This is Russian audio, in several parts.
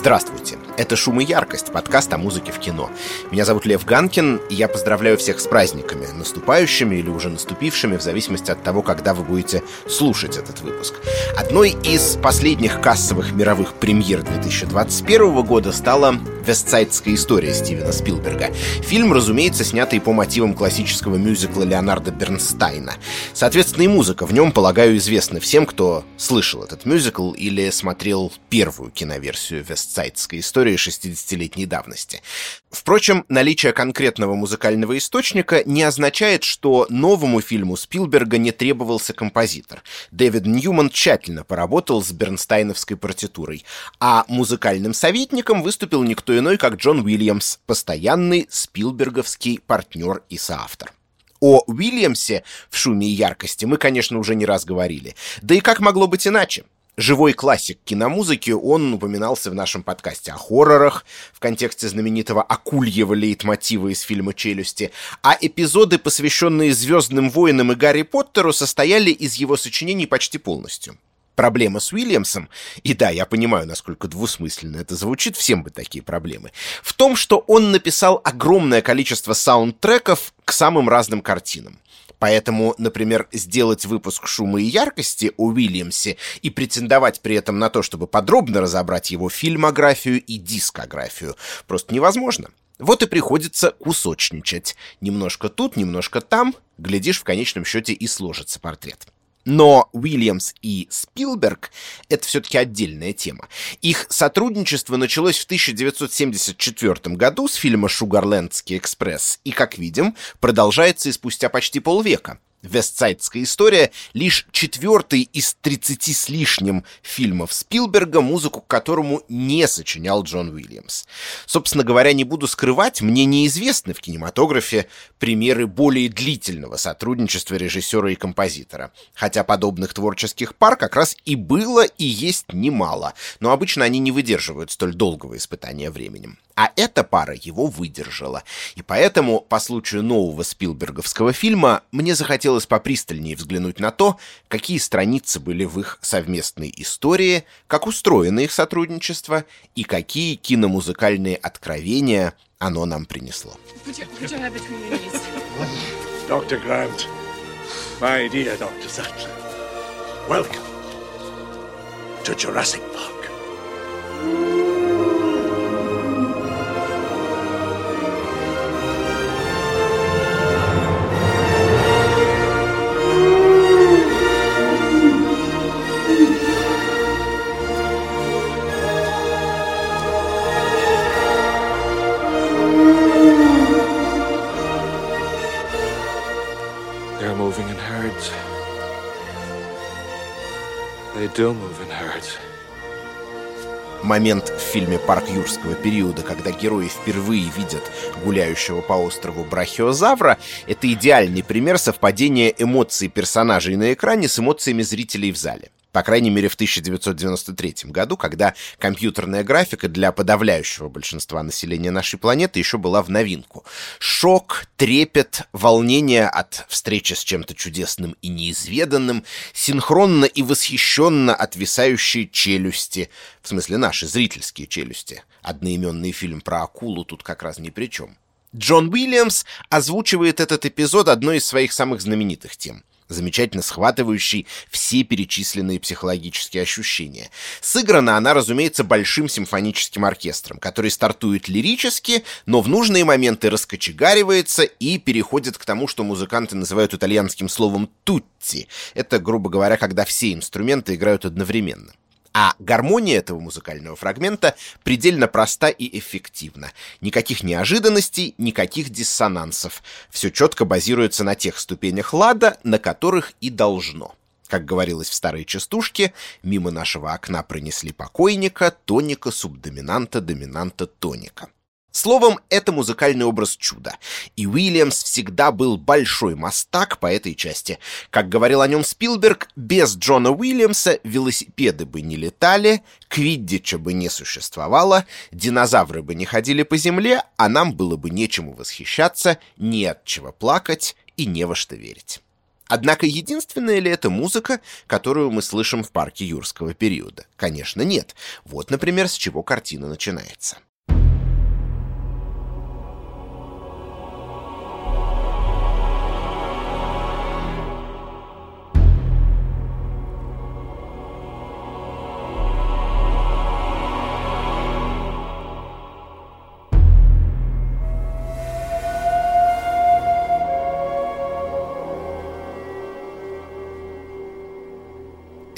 Здравствуйте, это «Шум и яркость», подкаст о музыке в кино. Меня зовут Лев Ганкин, и я поздравляю всех с праздниками, наступающими или уже наступившими, в зависимости от того, когда вы будете слушать этот выпуск. Одной из последних кассовых мировых премьер 2021 года стала «Вестсайдская история» Стивена Спилберга. Фильм, разумеется, снятый по мотивам классического мюзикла Леонарда Бернстайна. Соответственно, и музыка в нем, полагаю, известна всем, кто слышал этот мюзикл или смотрел первую киноверсию «Вестсайдской истории 60-летней давности. Впрочем, наличие конкретного музыкального источника не означает, что новому фильму Спилберга не требовался композитор. Дэвид Ньюман тщательно поработал с бернстайновской партитурой, а музыкальным советником выступил никто иной, как Джон Уильямс, постоянный спилберговский партнер и соавтор. О Уильямсе в «Шуме и яркости» мы, конечно, уже не раз говорили. Да и как могло быть иначе? живой классик киномузыки, он упоминался в нашем подкасте о хоррорах в контексте знаменитого акульего лейтмотива из фильма «Челюсти», а эпизоды, посвященные «Звездным воинам» и Гарри Поттеру, состояли из его сочинений почти полностью. Проблема с Уильямсом, и да, я понимаю, насколько двусмысленно это звучит, всем бы такие проблемы, в том, что он написал огромное количество саундтреков к самым разным картинам. Поэтому, например, сделать выпуск «Шума и яркости» о Уильямсе и претендовать при этом на то, чтобы подробно разобрать его фильмографию и дискографию, просто невозможно. Вот и приходится кусочничать. Немножко тут, немножко там, глядишь, в конечном счете и сложится портрет. Но Уильямс и Спилберг — это все-таки отдельная тема. Их сотрудничество началось в 1974 году с фильма «Шугарлендский экспресс» и, как видим, продолжается и спустя почти полвека — Вестсайдская история — лишь четвертый из 30 с лишним фильмов Спилберга, музыку к которому не сочинял Джон Уильямс. Собственно говоря, не буду скрывать, мне неизвестны в кинематографе примеры более длительного сотрудничества режиссера и композитора. Хотя подобных творческих пар как раз и было, и есть немало, но обычно они не выдерживают столь долгого испытания временем. А эта пара его выдержала. И поэтому, по случаю нового спилберговского фильма, мне захотелось попристальнее взглянуть на то, какие страницы были в их совместной истории, как устроено их сотрудничество и какие киномузыкальные откровения оно нам принесло. Доктор Грант, my dear Dr. Sattler, welcome to Jurassic Park. Момент в фильме «Парк юрского периода», когда герои впервые видят гуляющего по острову брахиозавра, это идеальный пример совпадения эмоций персонажей на экране с эмоциями зрителей в зале. По крайней мере, в 1993 году, когда компьютерная графика для подавляющего большинства населения нашей планеты еще была в новинку. Шок, трепет, волнение от встречи с чем-то чудесным и неизведанным, синхронно и восхищенно отвисающие челюсти, в смысле наши зрительские челюсти. Одноименный фильм про акулу тут как раз ни при чем. Джон Уильямс озвучивает этот эпизод одной из своих самых знаменитых тем замечательно схватывающий все перечисленные психологические ощущения. Сыграна она, разумеется, большим симфоническим оркестром, который стартует лирически, но в нужные моменты раскочегаривается и переходит к тому, что музыканты называют итальянским словом «тутти». Это, грубо говоря, когда все инструменты играют одновременно. А гармония этого музыкального фрагмента предельно проста и эффективна. Никаких неожиданностей, никаких диссонансов. Все четко базируется на тех ступенях лада, на которых и должно. Как говорилось в старой частушке, мимо нашего окна пронесли покойника, тоника, субдоминанта, доминанта, тоника. Словом, это музыкальный образ чуда. И Уильямс всегда был большой мастак по этой части. Как говорил о нем Спилберг, без Джона Уильямса велосипеды бы не летали, квиддича бы не существовало, динозавры бы не ходили по земле, а нам было бы нечему восхищаться, не от чего плакать и не во что верить. Однако единственная ли это музыка, которую мы слышим в парке юрского периода? Конечно, нет. Вот, например, с чего картина начинается.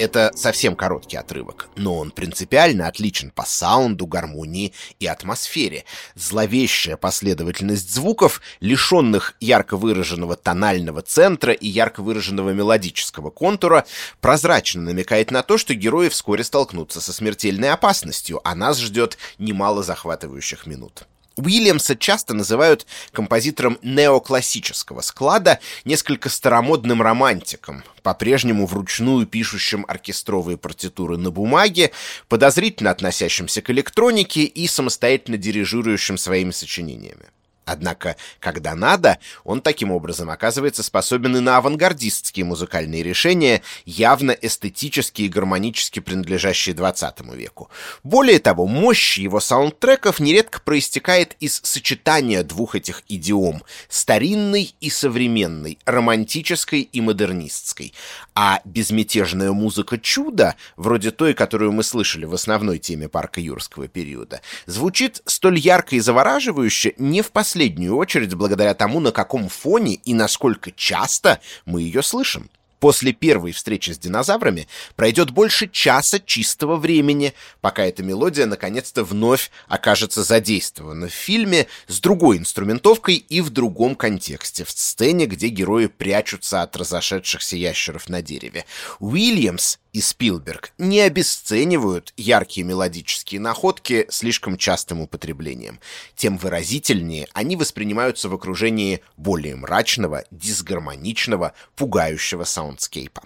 Это совсем короткий отрывок, но он принципиально отличен по саунду, гармонии и атмосфере. Зловещая последовательность звуков, лишенных ярко выраженного тонального центра и ярко выраженного мелодического контура, прозрачно намекает на то, что герои вскоре столкнутся со смертельной опасностью, а нас ждет немало захватывающих минут. Уильямса часто называют композитором неоклассического склада, несколько старомодным романтиком, по-прежнему вручную пишущим оркестровые партитуры на бумаге, подозрительно относящимся к электронике и самостоятельно дирижирующим своими сочинениями. Однако, когда надо, он таким образом оказывается способен и на авангардистские музыкальные решения, явно эстетически и гармонически принадлежащие 20 веку. Более того, мощь его саундтреков нередко проистекает из сочетания двух этих идиом — старинной и современной, романтической и модернистской. А безмятежная музыка чуда, вроде той, которую мы слышали в основной теме парка юрского периода, звучит столь ярко и завораживающе не в последнем последнюю очередь благодаря тому, на каком фоне и насколько часто мы ее слышим. После первой встречи с динозаврами пройдет больше часа чистого времени, пока эта мелодия наконец-то вновь окажется задействована в фильме с другой инструментовкой и в другом контексте, в сцене, где герои прячутся от разошедшихся ящеров на дереве. Уильямс и Спилберг не обесценивают яркие мелодические находки слишком частым употреблением. Тем выразительнее они воспринимаются в окружении более мрачного, дисгармоничного, пугающего саундскейпа.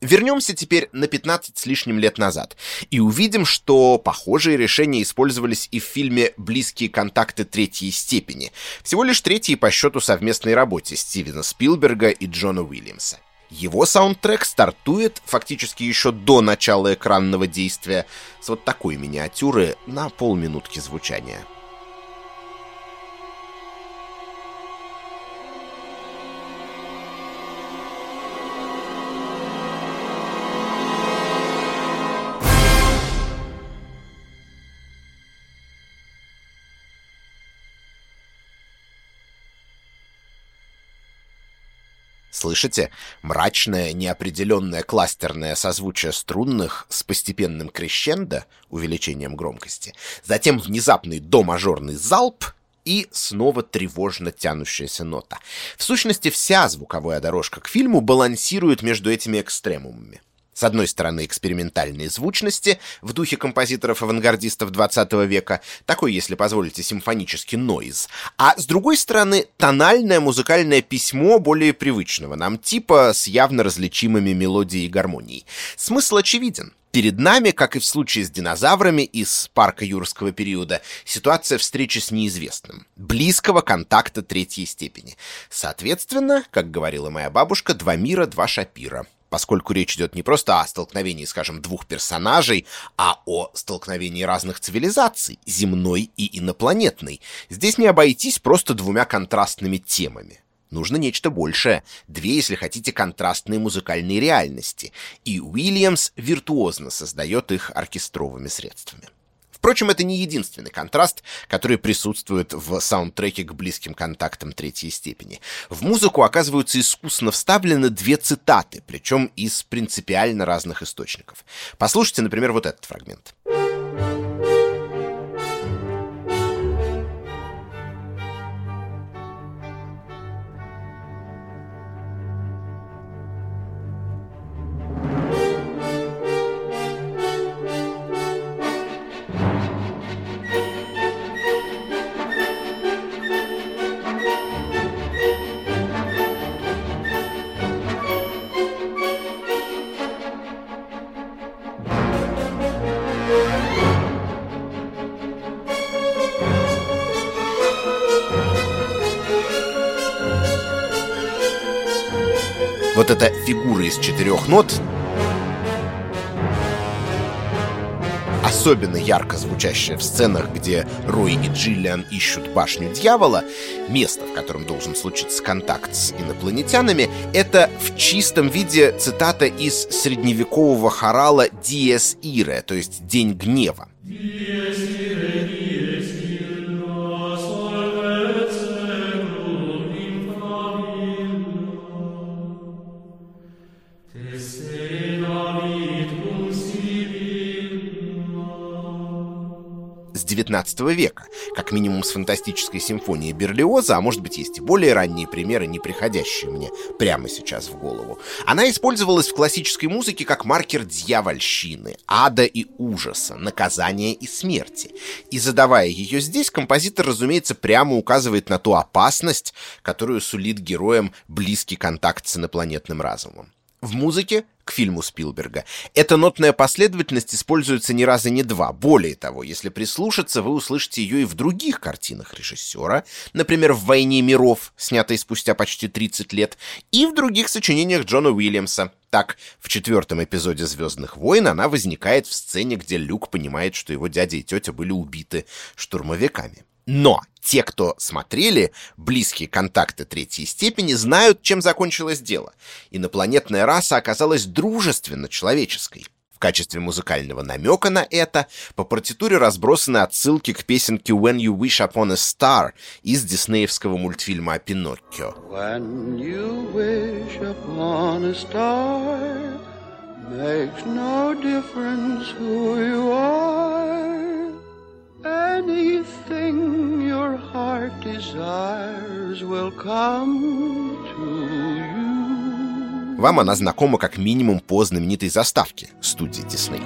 Вернемся теперь на 15 с лишним лет назад и увидим, что похожие решения использовались и в фильме «Близкие контакты третьей степени», всего лишь третьей по счету совместной работе Стивена Спилберга и Джона Уильямса. Его саундтрек стартует фактически еще до начала экранного действия с вот такой миниатюры на полминутки звучания. Слышите? Мрачное, неопределенное кластерное созвучие струнных с постепенным крещендо, увеличением громкости, затем внезапный до-мажорный залп и снова тревожно тянущаяся нота. В сущности, вся звуковая дорожка к фильму балансирует между этими экстремумами. С одной стороны, экспериментальные звучности в духе композиторов-авангардистов 20 века, такой, если позволите, симфонический нойз, а с другой стороны, тональное музыкальное письмо более привычного нам типа с явно различимыми мелодией и гармонией. Смысл очевиден. Перед нами, как и в случае с динозаврами из парка юрского периода, ситуация встречи с неизвестным, близкого контакта третьей степени. Соответственно, как говорила моя бабушка, два мира, два шапира поскольку речь идет не просто о столкновении, скажем, двух персонажей, а о столкновении разных цивилизаций, земной и инопланетной. Здесь не обойтись просто двумя контрастными темами. Нужно нечто большее, две, если хотите, контрастные музыкальные реальности, и Уильямс виртуозно создает их оркестровыми средствами. Впрочем, это не единственный контраст, который присутствует в саундтреке к близким контактам третьей степени. В музыку оказываются искусно вставлены две цитаты, причем из принципиально разных источников. Послушайте, например, вот этот фрагмент. Вот эта фигура из четырех нот особенно ярко звучащая в сценах, где Рой и Джиллиан ищут башню дьявола, место, в котором должен случиться контакт с инопланетянами, это в чистом виде цитата из средневекового хорала «Диес Ире», то есть «День гнева». XIX века, как минимум с фантастической симфонией Берлиоза, а может быть есть и более ранние примеры, не приходящие мне прямо сейчас в голову. Она использовалась в классической музыке как маркер дьявольщины, ада и ужаса, наказания и смерти. И задавая ее здесь, композитор, разумеется, прямо указывает на ту опасность, которую сулит героям близкий контакт с инопланетным разумом. В музыке к фильму Спилберга. Эта нотная последовательность используется ни раза не два. Более того, если прислушаться, вы услышите ее и в других картинах режиссера, например, в «Войне миров», снятой спустя почти 30 лет, и в других сочинениях Джона Уильямса. Так, в четвертом эпизоде «Звездных войн» она возникает в сцене, где Люк понимает, что его дядя и тетя были убиты штурмовиками. Но те, кто смотрели близкие контакты третьей степени, знают, чем закончилось дело. Инопланетная раса оказалась дружественно человеческой. В качестве музыкального намека на это по партитуре разбросаны отсылки к песенке «When you wish upon a star» из диснеевского мультфильма о Пиноккио. When you wish upon a star, makes no difference who you are. Anything your heart desires will come to you. Вам она знакома как минимум по знаменитой заставке студии Дисней.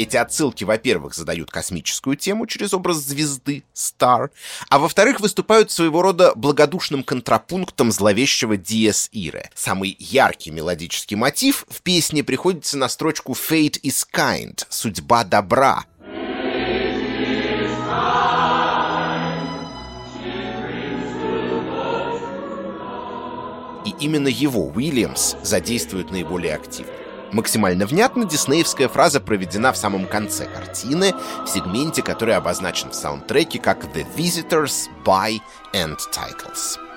Эти отсылки, во-первых, задают космическую тему через образ звезды, Star, а во-вторых, выступают своего рода благодушным контрапунктом зловещего Диес Ире. Самый яркий мелодический мотив в песне приходится на строчку «Fate is kind» — «Судьба добра», И именно его Уильямс задействует наиболее активно. Максимально внятно диснеевская фраза проведена в самом конце картины, в сегменте, который обозначен в саундтреке как «The Visitors by End Titles».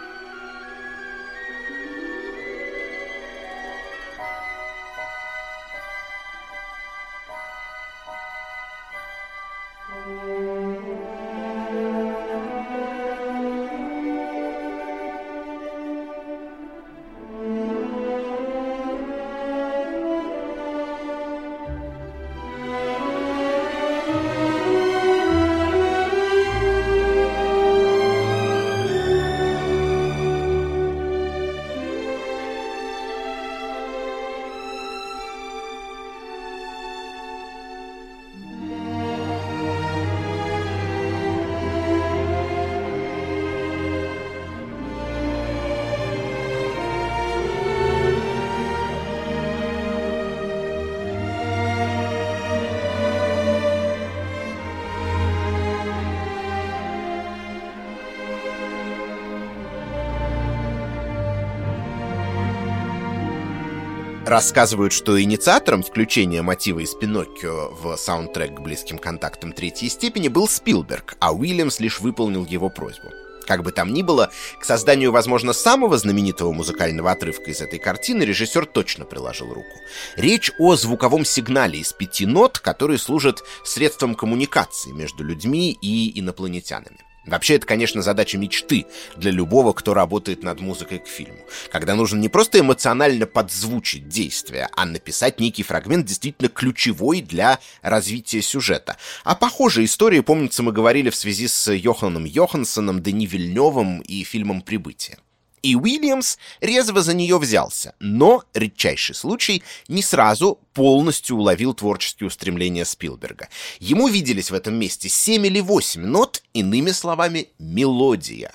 Рассказывают, что инициатором включения мотива из Пиноккио в саундтрек к близким контактам третьей степени был Спилберг, а Уильямс лишь выполнил его просьбу. Как бы там ни было, к созданию, возможно, самого знаменитого музыкального отрывка из этой картины режиссер точно приложил руку. Речь о звуковом сигнале из пяти нот, который служит средством коммуникации между людьми и инопланетянами. Вообще, это, конечно, задача мечты для любого, кто работает над музыкой к фильму. Когда нужно не просто эмоционально подзвучить действие, а написать некий фрагмент действительно ключевой для развития сюжета. А похожие истории, помнится, мы говорили в связи с Йоханом Йоханссоном, Дени Вильневым и фильмом «Прибытие». И Уильямс резво за нее взялся, но, редчайший случай, не сразу полностью уловил творческие устремления Спилберга. Ему виделись в этом месте семь или восемь нот, иными словами, мелодия.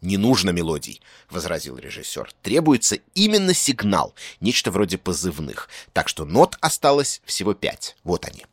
«Не нужно мелодий», — возразил режиссер. «Требуется именно сигнал, нечто вроде позывных. Так что нот осталось всего пять. Вот они».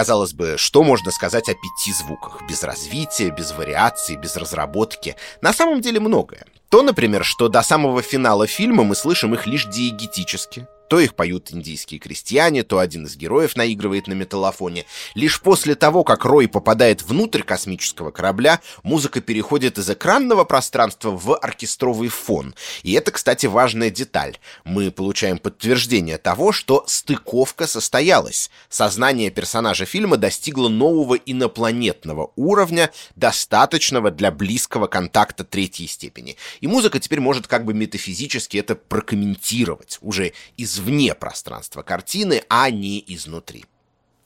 Казалось бы, что можно сказать о пяти звуках? Без развития, без вариаций, без разработки. На самом деле многое. То, например, что до самого финала фильма мы слышим их лишь диегетически, то их поют индийские крестьяне, то один из героев наигрывает на металлофоне. Лишь после того, как Рой попадает внутрь космического корабля, музыка переходит из экранного пространства в оркестровый фон. И это, кстати, важная деталь. Мы получаем подтверждение того, что стыковка состоялась. Сознание персонажа фильма достигло нового инопланетного уровня, достаточного для близкого контакта третьей степени. И музыка теперь может как бы метафизически это прокомментировать, уже из извне пространства картины, а не изнутри.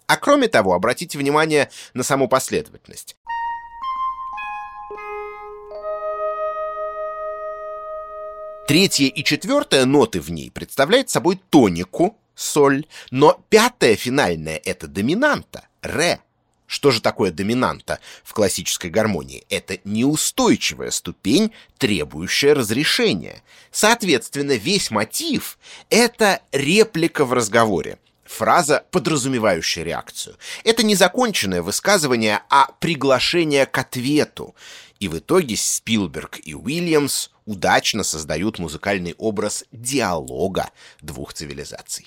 А кроме того, обратите внимание на саму последовательность. Третья и четвертая ноты в ней представляют собой тонику, соль, но пятая финальная — это доминанта, ре. Что же такое доминанта в классической гармонии? Это неустойчивая ступень, требующая разрешения. Соответственно, весь мотив — это реплика в разговоре. Фраза, подразумевающая реакцию. Это не законченное высказывание, а приглашение к ответу. И в итоге Спилберг и Уильямс удачно создают музыкальный образ диалога двух цивилизаций.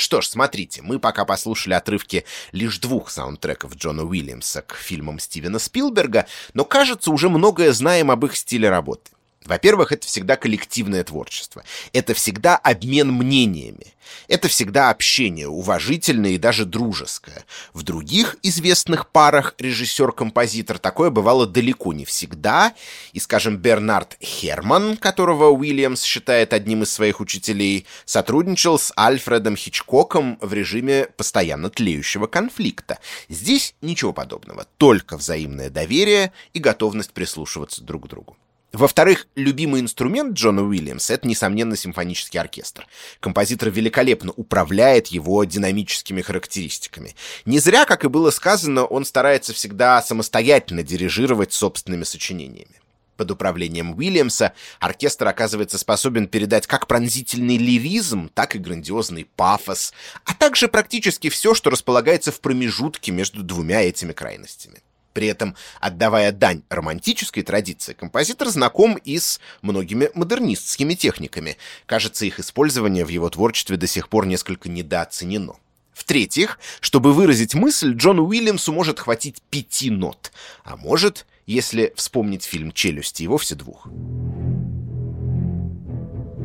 Что ж, смотрите, мы пока послушали отрывки лишь двух саундтреков Джона Уильямса к фильмам Стивена Спилберга, но, кажется, уже многое знаем об их стиле работы. Во-первых, это всегда коллективное творчество. Это всегда обмен мнениями. Это всегда общение, уважительное и даже дружеское. В других известных парах режиссер-композитор такое бывало далеко не всегда. И, скажем, Бернард Херман, которого Уильямс считает одним из своих учителей, сотрудничал с Альфредом Хичкоком в режиме постоянно тлеющего конфликта. Здесь ничего подобного, только взаимное доверие и готовность прислушиваться друг к другу. Во-вторых, любимый инструмент Джона Уильямса — это, несомненно, симфонический оркестр. Композитор великолепно управляет его динамическими характеристиками. Не зря, как и было сказано, он старается всегда самостоятельно дирижировать собственными сочинениями. Под управлением Уильямса оркестр оказывается способен передать как пронзительный лиризм, так и грандиозный пафос, а также практически все, что располагается в промежутке между двумя этими крайностями. При этом, отдавая дань романтической традиции, композитор знаком и с многими модернистскими техниками. Кажется, их использование в его творчестве до сих пор несколько недооценено. В-третьих, чтобы выразить мысль, Джону Уильямсу может хватить пяти нот, а может, если вспомнить фильм «Челюсти», и вовсе двух.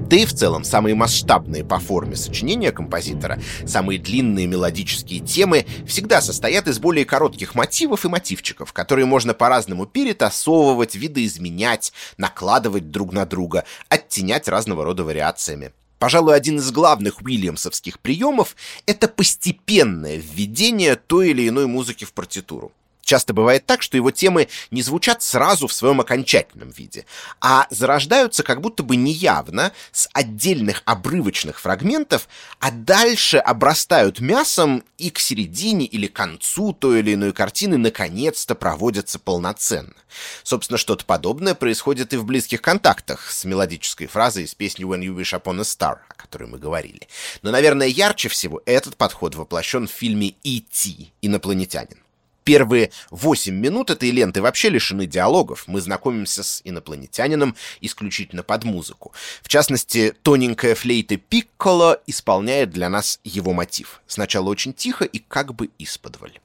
Да и в целом самые масштабные по форме сочинения композитора, самые длинные мелодические темы всегда состоят из более коротких мотивов и мотивчиков, которые можно по-разному перетасовывать, видоизменять, накладывать друг на друга, оттенять разного рода вариациями. Пожалуй, один из главных уильямсовских приемов — это постепенное введение той или иной музыки в партитуру. Часто бывает так, что его темы не звучат сразу в своем окончательном виде, а зарождаются как будто бы неявно, с отдельных обрывочных фрагментов, а дальше обрастают мясом и к середине или концу той или иной картины наконец-то проводятся полноценно. Собственно, что-то подобное происходит и в близких контактах с мелодической фразой из песни «When you wish upon a star», о которой мы говорили. Но, наверное, ярче всего этот подход воплощен в фильме «E.T. Инопланетянин». Первые восемь минут этой ленты вообще лишены диалогов. Мы знакомимся с инопланетянином исключительно под музыку. В частности, тоненькая флейта Пикколо исполняет для нас его мотив. Сначала очень тихо и как бы исподволь.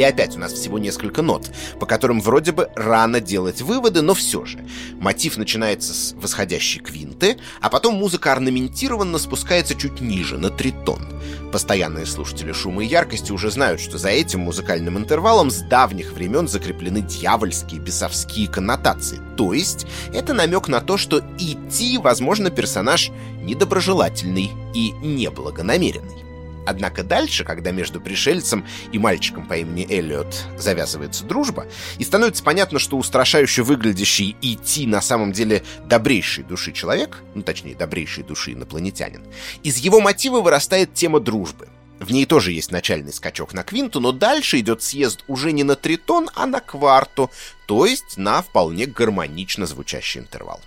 И опять у нас всего несколько нот, по которым вроде бы рано делать выводы, но все же. Мотив начинается с восходящей квинты, а потом музыка орнаментированно спускается чуть ниже, на тритон. Постоянные слушатели шума и яркости уже знают, что за этим музыкальным интервалом с давних времен закреплены дьявольские бесовские коннотации. То есть это намек на то, что идти, возможно, персонаж недоброжелательный и неблагонамеренный. Однако дальше, когда между пришельцем и мальчиком по имени Эллиот завязывается дружба, и становится понятно, что устрашающе выглядящий идти на самом деле добрейшей души человек, ну точнее добрейшей души инопланетянин, из его мотива вырастает тема дружбы. В ней тоже есть начальный скачок на квинту, но дальше идет съезд уже не на тритон, а на кварту, то есть на вполне гармонично звучащий интервал.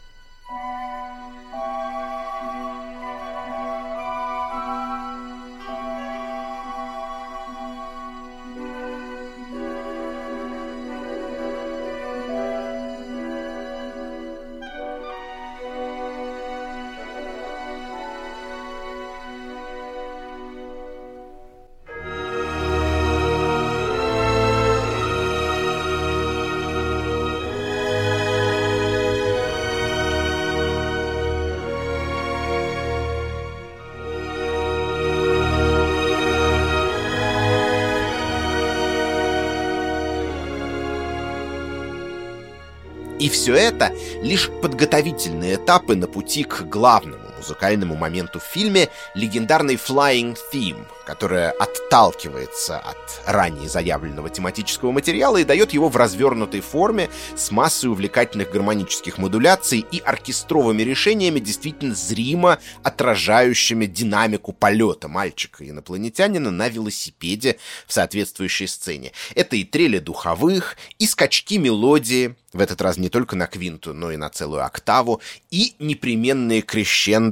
И все это лишь подготовительные этапы на пути к главному музыкальному моменту в фильме легендарный Flying Theme, которая отталкивается от ранее заявленного тематического материала и дает его в развернутой форме с массой увлекательных гармонических модуляций и оркестровыми решениями, действительно зримо отражающими динамику полета мальчика-инопланетянина на велосипеде в соответствующей сцене. Это и трели духовых, и скачки мелодии, в этот раз не только на квинту, но и на целую октаву, и непременные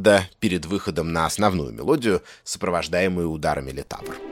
крещендо перед выходом на основную мелодию, сопровождаемые ударами летавр.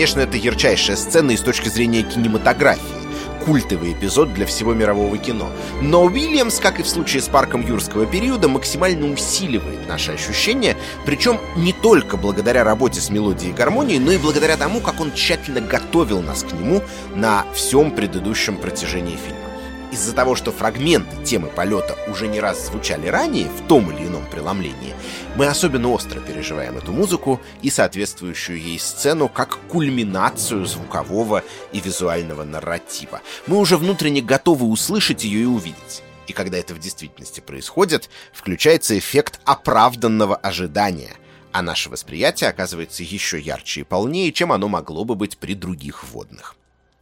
Конечно, это ярчайшая сцена и с точки зрения кинематографии культовый эпизод для всего мирового кино. Но Уильямс, как и в случае с парком юрского периода, максимально усиливает наши ощущения, причем не только благодаря работе с мелодией и гармонией, но и благодаря тому, как он тщательно готовил нас к нему на всем предыдущем протяжении фильма из-за того, что фрагменты темы полета уже не раз звучали ранее в том или ином преломлении, мы особенно остро переживаем эту музыку и соответствующую ей сцену как кульминацию звукового и визуального нарратива. Мы уже внутренне готовы услышать ее и увидеть. И когда это в действительности происходит, включается эффект оправданного ожидания, а наше восприятие оказывается еще ярче и полнее, чем оно могло бы быть при других вводных.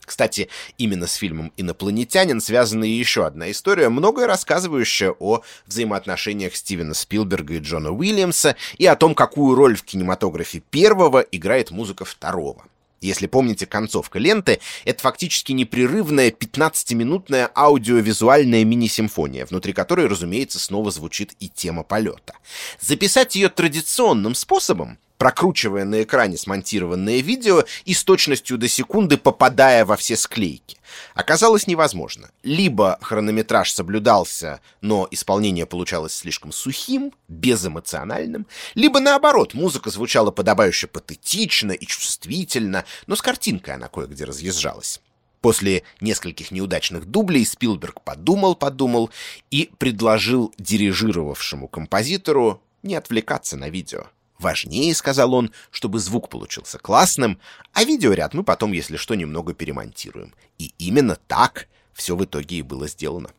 Кстати, именно с фильмом «Инопланетянин» связана еще одна история, многое рассказывающая о взаимоотношениях Стивена Спилберга и Джона Уильямса и о том, какую роль в кинематографе первого играет музыка второго. Если помните, концовка ленты — это фактически непрерывная 15-минутная аудиовизуальная мини-симфония, внутри которой, разумеется, снова звучит и тема полета. Записать ее традиционным способом прокручивая на экране смонтированное видео и с точностью до секунды попадая во все склейки. Оказалось невозможно. Либо хронометраж соблюдался, но исполнение получалось слишком сухим, безэмоциональным, либо наоборот, музыка звучала подобающе патетично и чувствительно, но с картинкой она кое-где разъезжалась. После нескольких неудачных дублей Спилберг подумал-подумал и предложил дирижировавшему композитору не отвлекаться на видео. Важнее, сказал он, чтобы звук получился классным, а видеоряд мы потом, если что, немного перемонтируем. И именно так все в итоге и было сделано.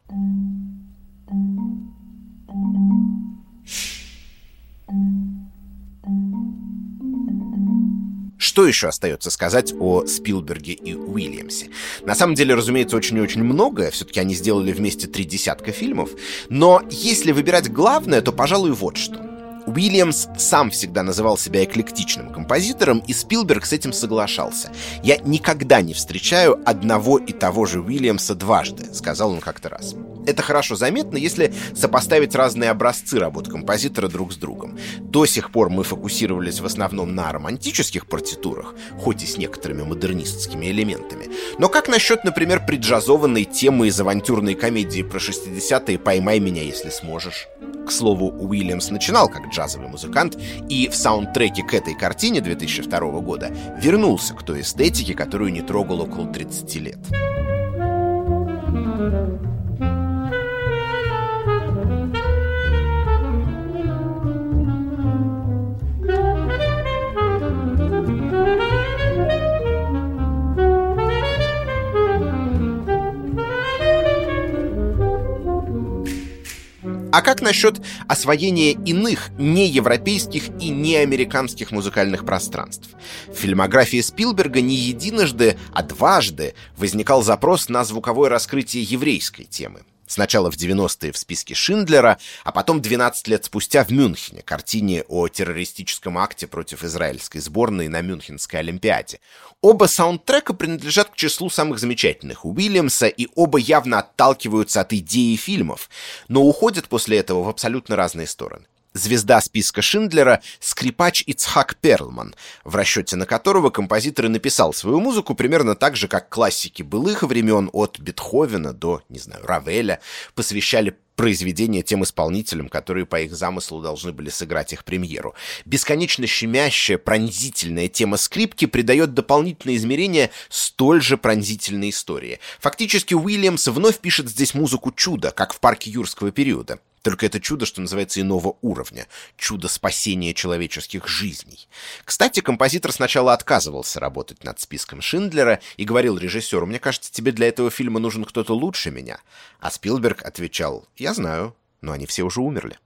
Что еще остается сказать о Спилберге и Уильямсе? На самом деле, разумеется, очень и очень многое. Все-таки они сделали вместе три десятка фильмов. Но если выбирать главное, то, пожалуй, вот что. Уильямс сам всегда называл себя эклектичным композитором, и Спилберг с этим соглашался. «Я никогда не встречаю одного и того же Уильямса дважды», — сказал он как-то раз. Это хорошо заметно, если сопоставить разные образцы работ композитора друг с другом. До сих пор мы фокусировались в основном на романтических партитурах, хоть и с некоторыми модернистскими элементами. Но как насчет, например, преджазованной темы из авантюрной комедии про 60-е «Поймай меня, если сможешь»? К слову, Уильямс начинал как джазовый музыкант и в саундтреке к этой картине 2002 года вернулся к той эстетике, которую не трогал около 30 лет. А как насчет освоения иных неевропейских и неамериканских музыкальных пространств? В фильмографии Спилберга не единожды, а дважды возникал запрос на звуковое раскрытие еврейской темы. Сначала в 90-е в списке Шиндлера, а потом 12 лет спустя в Мюнхене, картине о террористическом акте против израильской сборной на Мюнхенской Олимпиаде. Оба саундтрека принадлежат к числу самых замечательных у Уильямса, и оба явно отталкиваются от идеи фильмов, но уходят после этого в абсолютно разные стороны звезда списка Шиндлера — скрипач Ицхак Перлман, в расчете на которого композитор и написал свою музыку примерно так же, как классики былых времен от Бетховена до, не знаю, Равеля посвящали произведения тем исполнителям, которые по их замыслу должны были сыграть их премьеру. Бесконечно щемящая, пронзительная тема скрипки придает дополнительное измерение столь же пронзительной истории. Фактически Уильямс вновь пишет здесь музыку чуда, как в парке юрского периода. Только это чудо, что называется, иного уровня. Чудо спасения человеческих жизней. Кстати, композитор сначала отказывался работать над списком Шиндлера и говорил режиссеру, «Мне кажется, тебе для этого фильма нужен кто-то лучше меня». А Спилберг отвечал, «Я знаю, но они все уже умерли».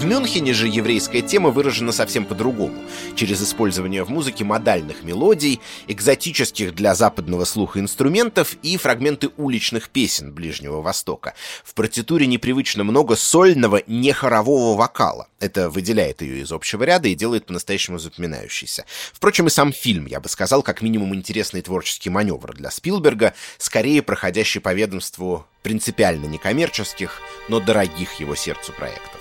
В Мюнхене же еврейская тема выражена совсем по-другому, через использование в музыке модальных мелодий, экзотических для западного слуха инструментов и фрагменты уличных песен Ближнего Востока. В партитуре непривычно много сольного, нехорового вокала. Это выделяет ее из общего ряда и делает по-настоящему запоминающейся. Впрочем, и сам фильм, я бы сказал, как минимум интересный творческий маневр для Спилберга, скорее проходящий по ведомству принципиально некоммерческих, но дорогих его сердцу проектов.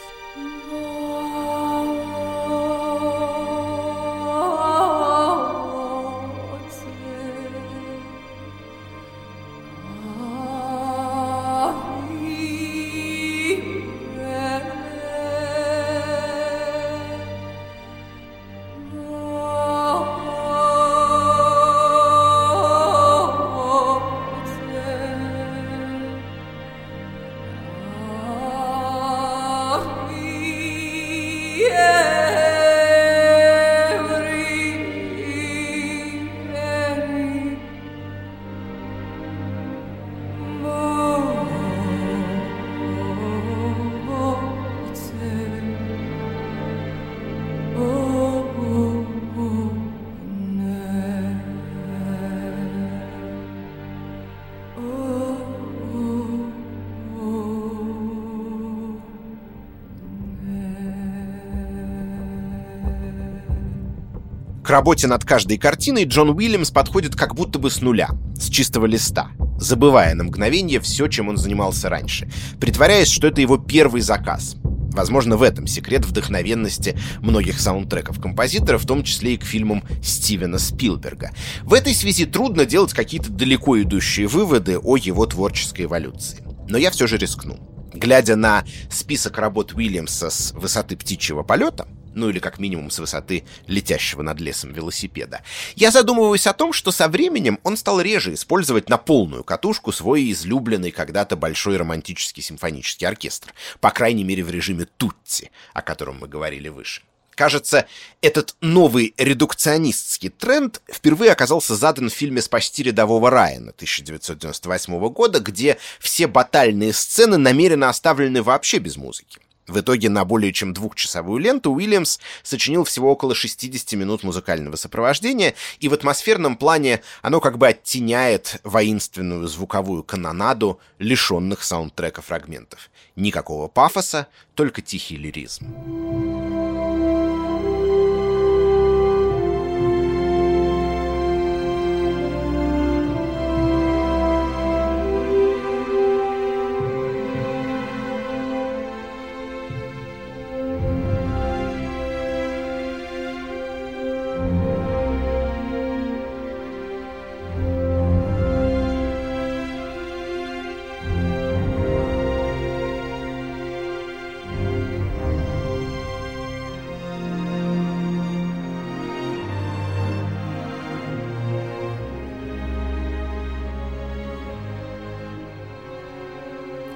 К работе над каждой картиной Джон Уильямс подходит как будто бы с нуля, с чистого листа, забывая на мгновение все, чем он занимался раньше, притворяясь, что это его первый заказ. Возможно, в этом секрет вдохновенности многих саундтреков композитора, в том числе и к фильмам Стивена Спилберга. В этой связи трудно делать какие-то далеко идущие выводы о его творческой эволюции. Но я все же рискну. Глядя на список работ Уильямса с высоты птичьего полета, ну или как минимум с высоты летящего над лесом велосипеда. Я задумываюсь о том, что со временем он стал реже использовать на полную катушку свой излюбленный когда-то большой романтический симфонический оркестр, по крайней мере в режиме Тутти, о котором мы говорили выше. Кажется, этот новый редукционистский тренд впервые оказался задан в фильме «Спасти рядового Райана» 1998 года, где все батальные сцены намеренно оставлены вообще без музыки. В итоге на более чем двухчасовую ленту Уильямс сочинил всего около 60 минут музыкального сопровождения, и в атмосферном плане оно как бы оттеняет воинственную звуковую канонаду лишенных саундтрека фрагментов. Никакого пафоса, только тихий лиризм.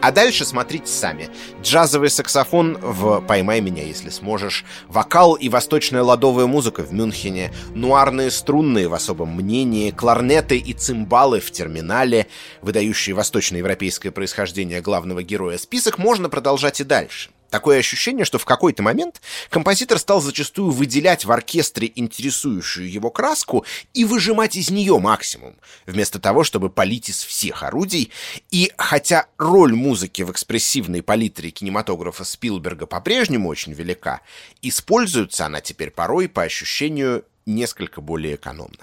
А дальше смотрите сами. Джазовый саксофон в «Поймай меня, если сможешь», вокал и восточная ладовая музыка в Мюнхене, нуарные струнные в особом мнении, кларнеты и цимбалы в терминале, выдающие восточноевропейское происхождение главного героя. Список можно продолжать и дальше. Такое ощущение, что в какой-то момент композитор стал зачастую выделять в оркестре интересующую его краску и выжимать из нее максимум, вместо того, чтобы полить из всех орудий. И хотя роль музыки в экспрессивной палитре кинематографа Спилберга по-прежнему очень велика, используется она теперь порой, по ощущению, несколько более экономно.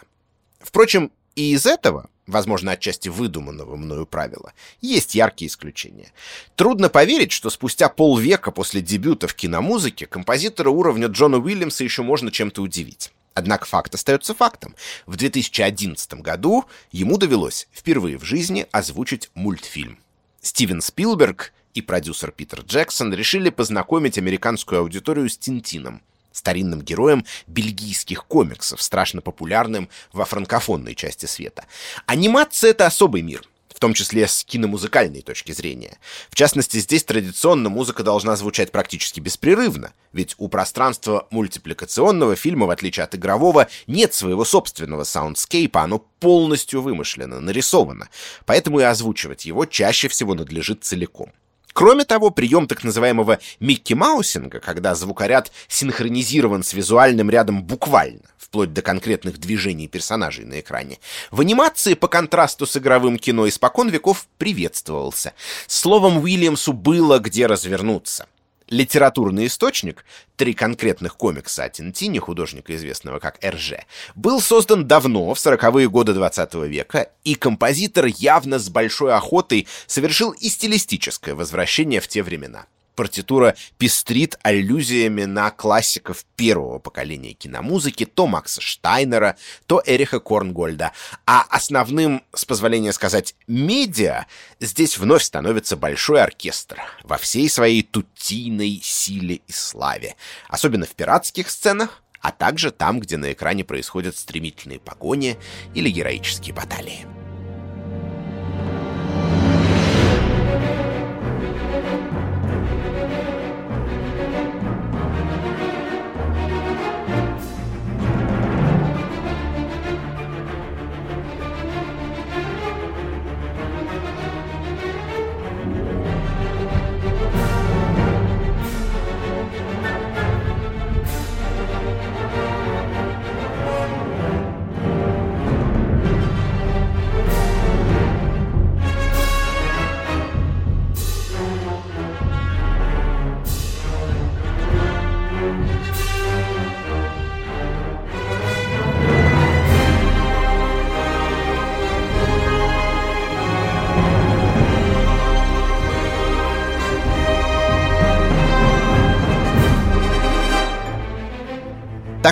Впрочем, и из этого возможно, отчасти выдуманного мною правила, есть яркие исключения. Трудно поверить, что спустя полвека после дебюта в киномузыке композитора уровня Джона Уильямса еще можно чем-то удивить. Однако факт остается фактом. В 2011 году ему довелось впервые в жизни озвучить мультфильм. Стивен Спилберг и продюсер Питер Джексон решили познакомить американскую аудиторию с Тинтином, старинным героем бельгийских комиксов, страшно популярным во франкофонной части света. Анимация — это особый мир, в том числе с киномузыкальной точки зрения. В частности, здесь традиционно музыка должна звучать практически беспрерывно, ведь у пространства мультипликационного фильма, в отличие от игрового, нет своего собственного саундскейпа, оно полностью вымышлено, нарисовано, поэтому и озвучивать его чаще всего надлежит целиком. Кроме того, прием так называемого Микки Маусинга, когда звукоряд синхронизирован с визуальным рядом буквально, вплоть до конкретных движений персонажей на экране, в анимации по контрасту с игровым кино испокон веков приветствовался. Словом, Уильямсу было где развернуться литературный источник, три конкретных комикса о Тинтине, художника, известного как РЖ, был создан давно, в 40-е годы 20 века, и композитор явно с большой охотой совершил и стилистическое возвращение в те времена партитура пестрит аллюзиями на классиков первого поколения киномузыки, то Макса Штайнера, то Эриха Корнгольда. А основным, с позволения сказать, медиа здесь вновь становится большой оркестр во всей своей тутийной силе и славе. Особенно в пиратских сценах, а также там, где на экране происходят стремительные погони или героические баталии.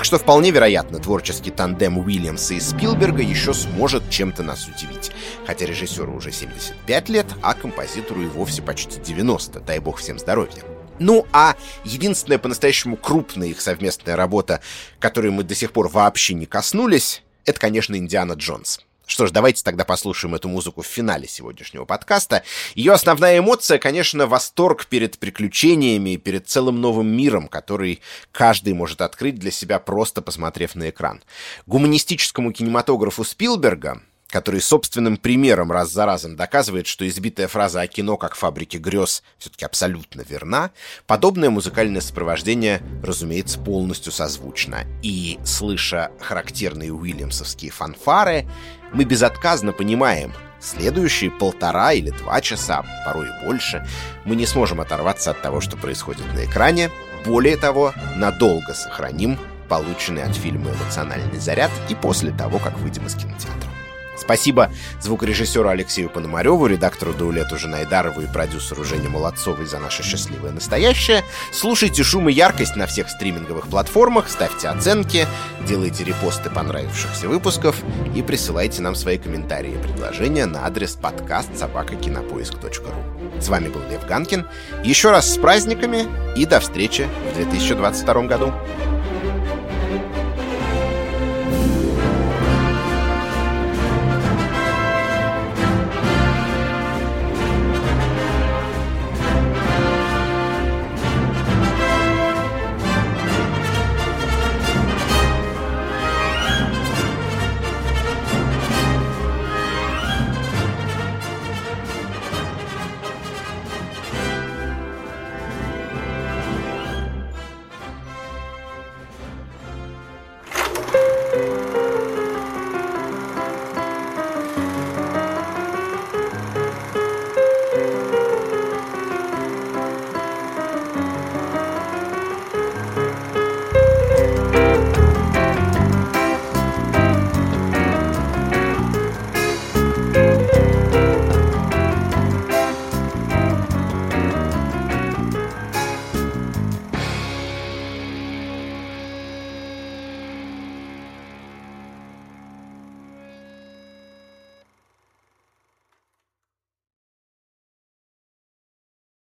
Что вполне вероятно, творческий тандем Уильямса и Спилберга еще сможет чем-то нас удивить. Хотя режиссеру уже 75 лет, а композитору и вовсе почти 90, дай бог всем здоровья. Ну, а единственная по-настоящему крупная их совместная работа, которой мы до сих пор вообще не коснулись, это, конечно, «Индиана Джонс». Что ж, давайте тогда послушаем эту музыку в финале сегодняшнего подкаста. Ее основная эмоция, конечно, восторг перед приключениями и перед целым новым миром, который каждый может открыть для себя, просто посмотрев на экран. Гуманистическому кинематографу Спилберга который собственным примером раз за разом доказывает, что избитая фраза о кино как фабрике грез все-таки абсолютно верна, подобное музыкальное сопровождение, разумеется, полностью созвучно. И, слыша характерные уильямсовские фанфары, мы безотказно понимаем, следующие полтора или два часа, порой и больше, мы не сможем оторваться от того, что происходит на экране, более того, надолго сохраним полученный от фильма эмоциональный заряд и после того, как выйдем из кинотеатра. Спасибо звукорежиссеру Алексею Пономареву, редактору Даулету Женайдарову и продюсеру Жене Молодцовой за наше счастливое настоящее. Слушайте «Шум и яркость» на всех стриминговых платформах, ставьте оценки, делайте репосты понравившихся выпусков и присылайте нам свои комментарии и предложения на адрес подкаст собакакинопоиск.ру. С вами был Лев Ганкин. Еще раз с праздниками и до встречи в 2022 году.